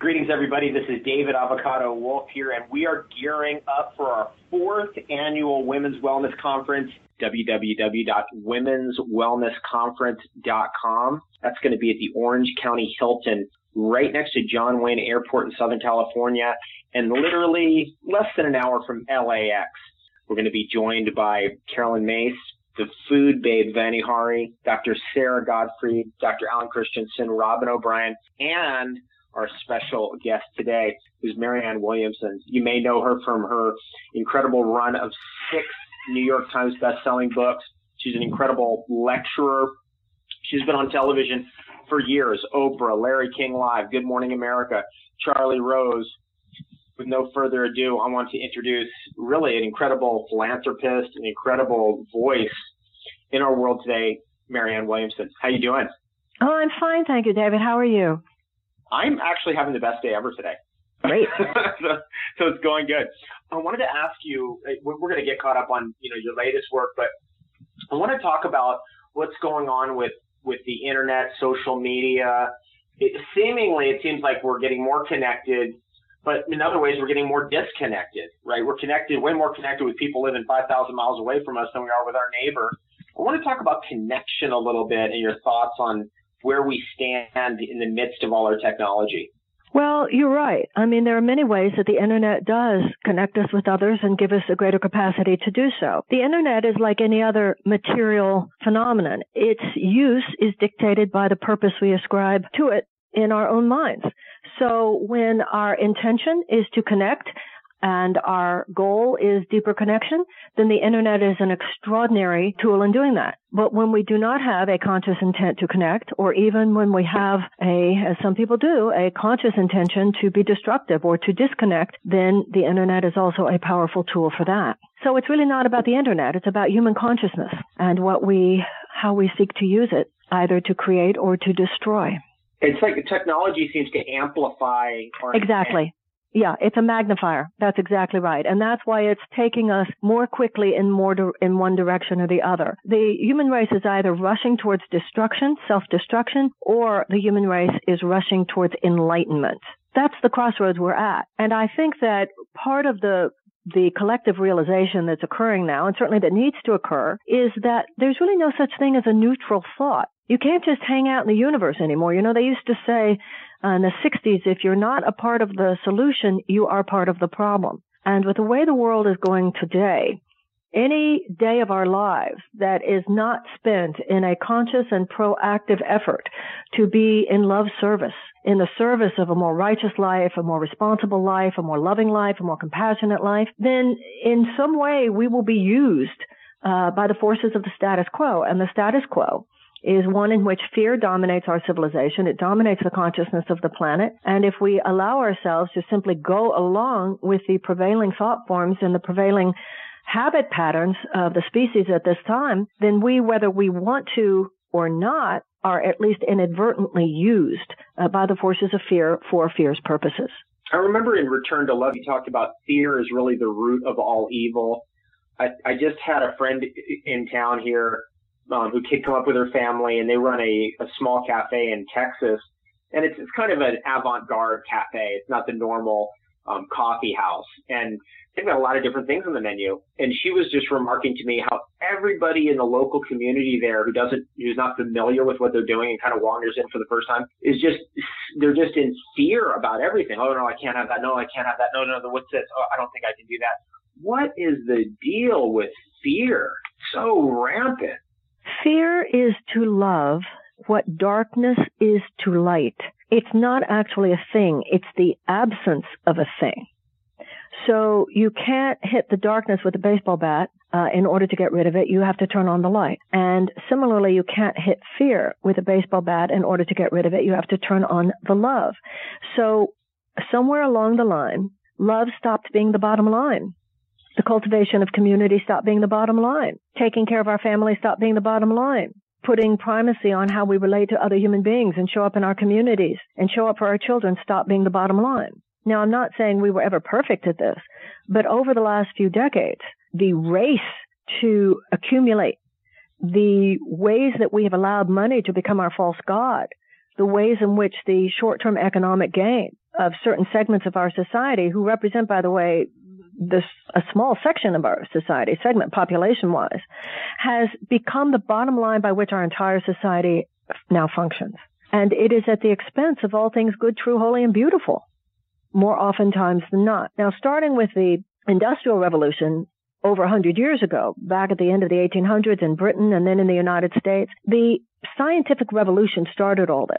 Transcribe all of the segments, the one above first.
Greetings, everybody. This is David Avocado Wolfe here, and we are gearing up for our fourth annual Women's Wellness Conference. www.womenswellnessconference.com. That's going to be at the Orange County Hilton, right next to John Wayne Airport in Southern California, and literally less than an hour from LAX. We're going to be joined by Caroline Myss, the food babe Vani Hari, Dr. Sara Gottfried, Dr. Alan Christianson, Robyn O'Brien, and our special guest today, who's Marianne Williamson. You may know her from her incredible run of six New York Times best-selling books. She's an incredible lecturer. She's been on television for years. Oprah, Larry King Live, Good Morning America, Charlie Rose. With no further ado, I want to introduce really an incredible philanthropist, an incredible voice in our world today, Marianne Williamson. How are you doing? Oh, I'm fine, thank you, David. How are you? I'm actually having the best day ever today. Great. so, so it's going good. I wanted to ask you. Eh, we're going to get caught up on you know your latest work, but I want to talk about what's going on with with the internet, social media. It, seemingly, it seems like we're getting more connected, but in other ways, we're getting more disconnected. Right? We're connected, way more connected with people living 5,000 miles away from us than we are with our neighbor. I want to talk about connection a little bit and your thoughts on where we stand in the midst of all our technology. Well, you're right. I mean, there are many ways that the internet does connect us with others and give us a greater capacity to do so. The internet is like any other material phenomenon. Its use is dictated by the purpose we ascribe to it in our own minds. So when our intention is to connect and our goal is deeper connection, then the internet is an extraordinary tool in doing that. But when we do not have a conscious intent to connect, or even when we have a, as some people do, a conscious intention to be destructive or to disconnect, then the internet is also a powerful tool for that. So it's really not about the internet. It's about human consciousness and what we, how we seek to use it, either to create or to destroy. It's like the technology seems to amplify our exactly. Yeah, it's a magnifier. That's exactly right. And that's why it's taking us more quickly in more di- in one direction or the other. The human race is either rushing towards destruction, self-destruction, or the human race is rushing towards enlightenment. That's the crossroads we're at. And I think that part of the the collective realization that's occurring now, and certainly that needs to occur, is that there's really no such thing as a neutral thought. You can't just hang out in the universe anymore. You know, they used to say uh, in the 60s, if you're not a part of the solution, you are part of the problem. And with the way the world is going today, any day of our lives that is not spent in a conscious and proactive effort to be in love service, in the service of a more righteous life, a more responsible life, a more loving life, a more compassionate life, then in some way we will be used uh, by the forces of the status quo. And the status quo is one in which fear dominates our civilization. It dominates the consciousness of the planet. And if we allow ourselves to simply go along with the prevailing thought forms and the prevailing habit patterns of the species at this time, then we, whether we want to or not, are at least inadvertently used uh, by the forces of fear for fear's purposes. I remember in Return to Love, you talked about fear is really the root of all evil. I, I just had a friend in town here um, who come up with her family, and they run a, a small cafe in Texas, and it's it's kind of an avant-garde cafe. It's not the normal um, coffee house, and they've got a lot of different things on the menu. And she was just remarking to me how everybody in the local community there who doesn't, who's not familiar with what they're doing and kind of wanders in for the first time is just, they're just in fear about everything. Oh no, I can't have that. No, I can't have that. No, no, no. What's this? Oh, I don't think I can do that. What is the deal with fear? So rampant. Love what darkness is to light. It's not actually a thing. It's the absence of a thing. So you can't hit the darkness with a baseball bat uh, in order to get rid of it. You have to turn on the light. And similarly, you can't hit fear with a baseball bat in order to get rid of it. You have to turn on the love. So somewhere along the line, love stopped being the bottom line. The cultivation of community stopped being the bottom line. Taking care of our family stopped being the bottom line. Putting primacy on how we relate to other human beings and show up in our communities and show up for our children stop being the bottom line. Now, I'm not saying we were ever perfect at this, but over the last few decades, the race to accumulate, the ways that we have allowed money to become our false god, the ways in which the short-term economic gain of certain segments of our society who represent, by the way, this a small section of our society segment population wise has become the bottom line by which our entire society now functions. And it is at the expense of all things good, true, holy, and beautiful, more oftentimes than not. Now, starting with the Industrial Revolution over 100 years ago, back at the end of the 1800s in Britain and then in the United States, the scientific revolution started all this.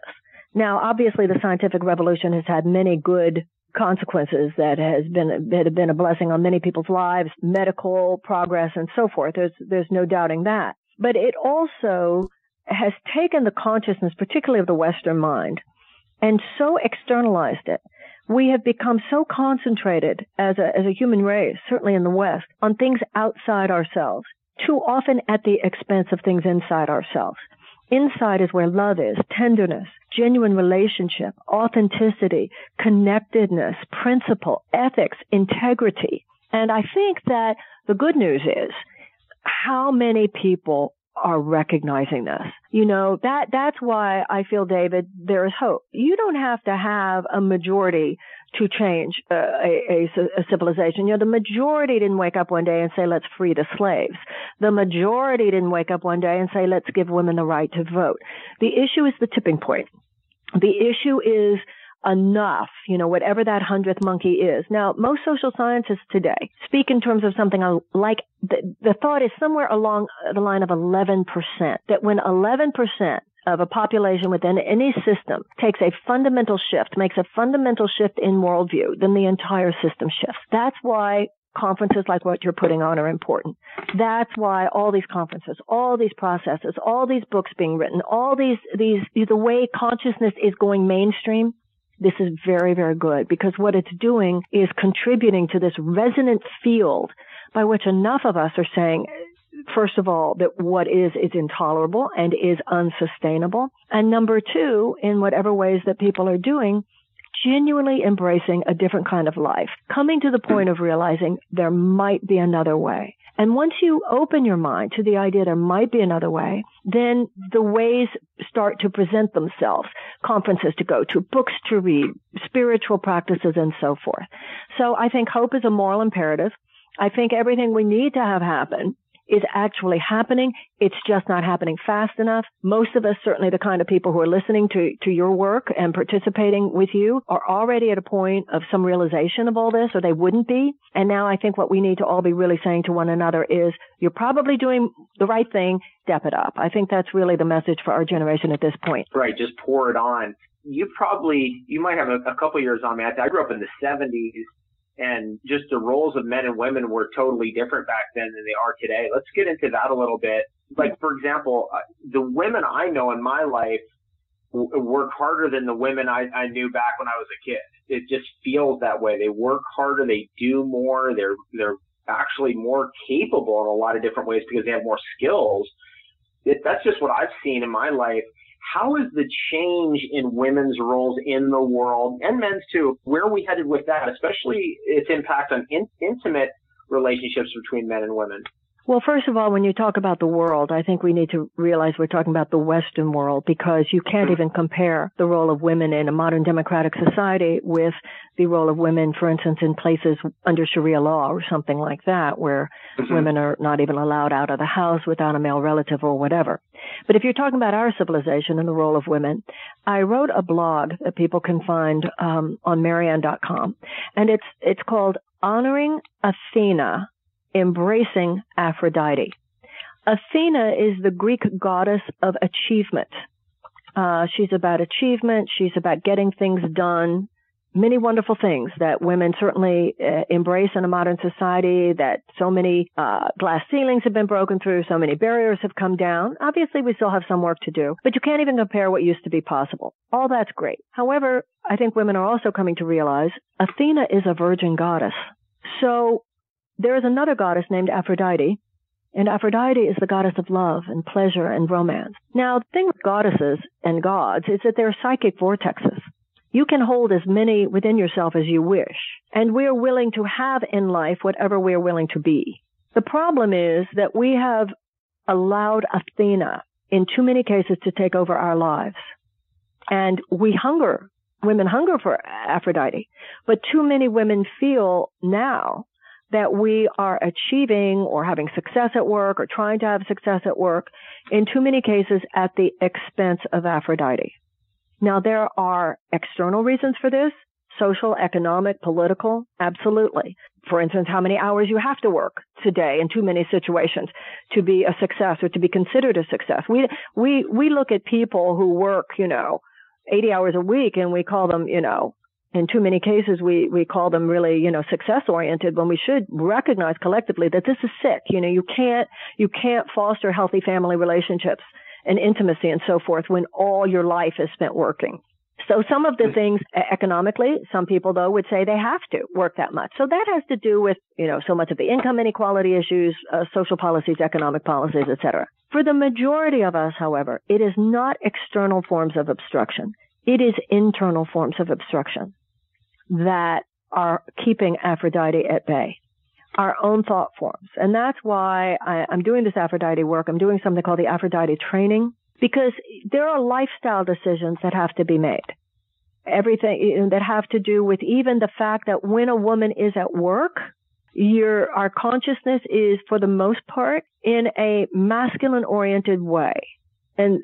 Now, obviously, the scientific revolution has had many good consequences that has been that have been a blessing on many people's lives, medical progress and so forth. There's there's no doubting that. But it also has taken the consciousness, particularly of the Western mind, and so externalized it. We have become so concentrated as a, as a human race, certainly in the West, on things outside ourselves, too often at the expense of things inside ourselves. Inside is where love is, tenderness, genuine relationship, authenticity, connectedness, principle, ethics, integrity. And I think that the good news is how many people are recognizing this. You know, that, that's why I feel, David, there is hope. You don't have to have a majority to change uh, a, a, a, civilization. You know, the majority didn't wake up one day and say, let's free the slaves. The majority didn't wake up one day and say, let's give women the right to vote. The issue is the tipping point. The issue is enough, you know, whatever that hundredth monkey is. Now, most social scientists today speak in terms of something like the, the thought is somewhere along the line of 11%, that when 11% of a population within any system takes a fundamental shift, makes a fundamental shift in worldview, then the entire system shifts. That's why conferences like what you're putting on are important. That's why all these conferences, all these processes, all these books being written, all these, these, the way consciousness is going mainstream, this is very, very good because what it's doing is contributing to this resonant field by which enough of us are saying, first of all, that what is is intolerable and is unsustainable. And number two, in whatever ways that people are doing, genuinely embracing a different kind of life, coming to the point of realizing there might be another way. And once you open your mind to the idea there might be another way, then the ways start to present themselves. Conferences to go to, books to read, spiritual practices, and so forth. So I think hope is a moral imperative. I think everything we need to have happen is actually happening. It's just not happening fast enough. Most of us, certainly the kind of people who are listening to, to your work and participating with you are already at a point of some realization of all this or they wouldn't be. And now I think what we need to all be really saying to one another is you're probably doing the right thing. Step it up. I think that's really the message for our generation at this point. Right. Just pour it on. You probably, you might have a, a couple years on me. I grew up in the 70s and just the roles of men and women were totally different back then than they are today. Let's get into that a little bit. Like, for example, uh, the women I know in my life work harder than the women I, I knew back when I was a kid. It just feels that way. They work harder. They do more. They're, they're actually more capable in a lot of different ways because they have more skills. It, that's just what I've seen in my life. How is the change in women's roles in the world and men's too? Where are we headed with that, especially its impact on in, intimate relationships between men and women? Well, first of all, when you talk about the world, I think we need to realize we're talking about the Western world because you can't even compare the role of women in a modern democratic society with the role of women, for instance, in places under Sharia law or something like that, where mm-hmm. women are not even allowed out of the house without a male relative or whatever. But if you're talking about our civilization and the role of women, I wrote a blog that people can find um, on Marianne.com, and it's it's called Honoring Athena embracing Aphrodite. Athena is the Greek goddess of achievement. Uh, she's about achievement. She's about getting things done. Many wonderful things that women certainly uh, embrace in a modern society. That so many uh, glass ceilings have been broken through, so many barriers have come down. Obviously, we still have some work to do, but you can't even compare what used to be possible. All that's great. However, I think women are also coming to realize Athena is a virgin goddess. So there is another goddess named Aphrodite, and Aphrodite is the goddess of love and pleasure and romance. Now, the thing with goddesses and gods is that they're psychic vortexes. You can hold as many within yourself as you wish, and we're willing to have in life whatever we're willing to be. The problem is that we have allowed Athena in too many cases to take over our lives. And we hunger women hunger for Aphrodite, but too many women feel now that we are achieving or having success at work or trying to have success at work in too many cases at the expense of Aphrodite. Now there are external reasons for this. Social, economic, political, absolutely. For instance, how many hours you have to work today in too many situations to be a success or to be considered a success. We, we, we look at people who work, you know, 80 hours a week and we call them, you know, in too many cases we, we call them really, you know, success oriented when we should recognize collectively that this is sick. You know, you can't, you can't foster healthy family relationships and intimacy and so forth when all your life is spent working. So some of the things economically, some people though would say they have to work that much. So that has to do with, you know, so much of the income inequality issues, uh, social policies, economic policies, etc. For the majority of us, however, it is not external forms of obstruction. It is internal forms of obstruction that are keeping Aphrodite at bay. Our own thought forms. And that's why I, I'm doing this Aphrodite work. I'm doing something called the Aphrodite training because there are lifestyle decisions that have to be made. Everything that have to do with even the fact that when a woman is at work, your, our consciousness is for the most part in a masculine oriented way. And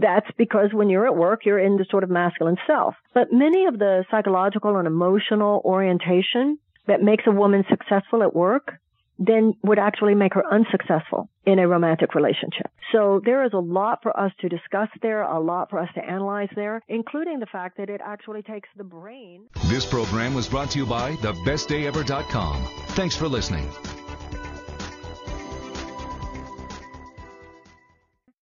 that's because when you're at work, you're in the sort of masculine self. But many of the psychological and emotional orientation that makes a woman successful at work then would actually make her unsuccessful in a romantic relationship. So there is a lot for us to discuss there, a lot for us to analyze there, including the fact that it actually takes the brain. This program was brought to you by thebestdayever.com. Thanks for listening.